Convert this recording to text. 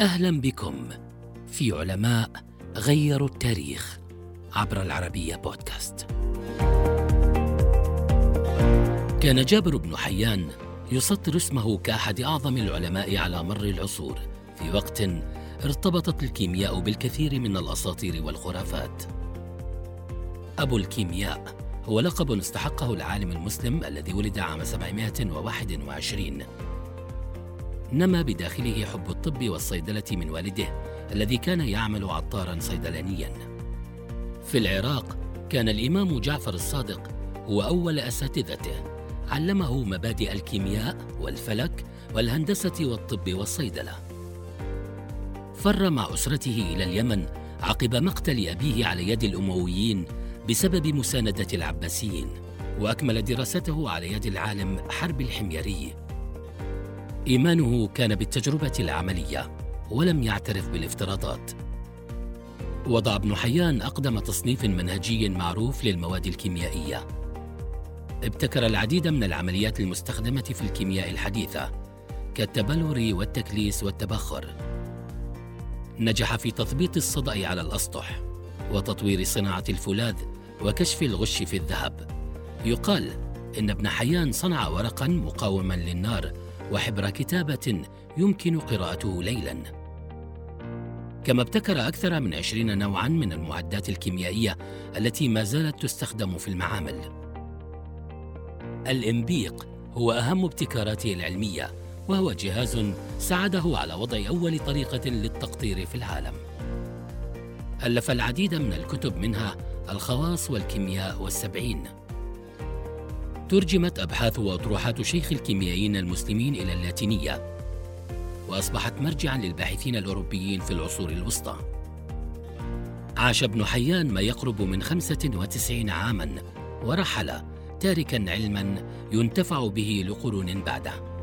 أهلا بكم في علماء غيروا التاريخ عبر العربية بودكاست. كان جابر بن حيان يسطر اسمه كأحد أعظم العلماء على مر العصور في وقت ارتبطت الكيمياء بالكثير من الأساطير والخرافات. أبو الكيمياء هو لقب استحقه العالم المسلم الذي ولد عام 721 نما بداخله حب الطب والصيدلة من والده الذي كان يعمل عطارا صيدلانيا. في العراق كان الإمام جعفر الصادق هو أول أساتذته. علمه مبادئ الكيمياء والفلك والهندسة والطب والصيدلة. فر مع أسرته إلى اليمن عقب مقتل أبيه على يد الأمويين بسبب مساندة العباسيين وأكمل دراسته على يد العالم حرب الحميري. إيمانه كان بالتجربة العملية ولم يعترف بالافتراضات. وضع ابن حيان أقدم تصنيف منهجي معروف للمواد الكيميائية. ابتكر العديد من العمليات المستخدمة في الكيمياء الحديثة كالتبلور والتكليس والتبخر. نجح في تثبيط الصدأ على الأسطح وتطوير صناعة الفولاذ وكشف الغش في الذهب. يقال إن ابن حيان صنع ورقا مقاوما للنار وحبر كتابة يمكن قراءته ليلا. كما ابتكر أكثر من عشرين نوعا من المعدات الكيميائية التي ما زالت تستخدم في المعامل. الإنبيق هو أهم ابتكاراته العلمية وهو جهاز ساعده على وضع أول طريقة للتقطير في العالم. ألف العديد من الكتب منها الخواص والكيمياء والسبعين. ترجمت أبحاث وأطروحات شيخ الكيميائيين المسلمين إلى اللاتينية وأصبحت مرجعا للباحثين الأوروبيين في العصور الوسطى. عاش ابن حيان ما يقرب من خمسة وتسعين عاما ورحل تاركا علما ينتفع به لقرون بعده.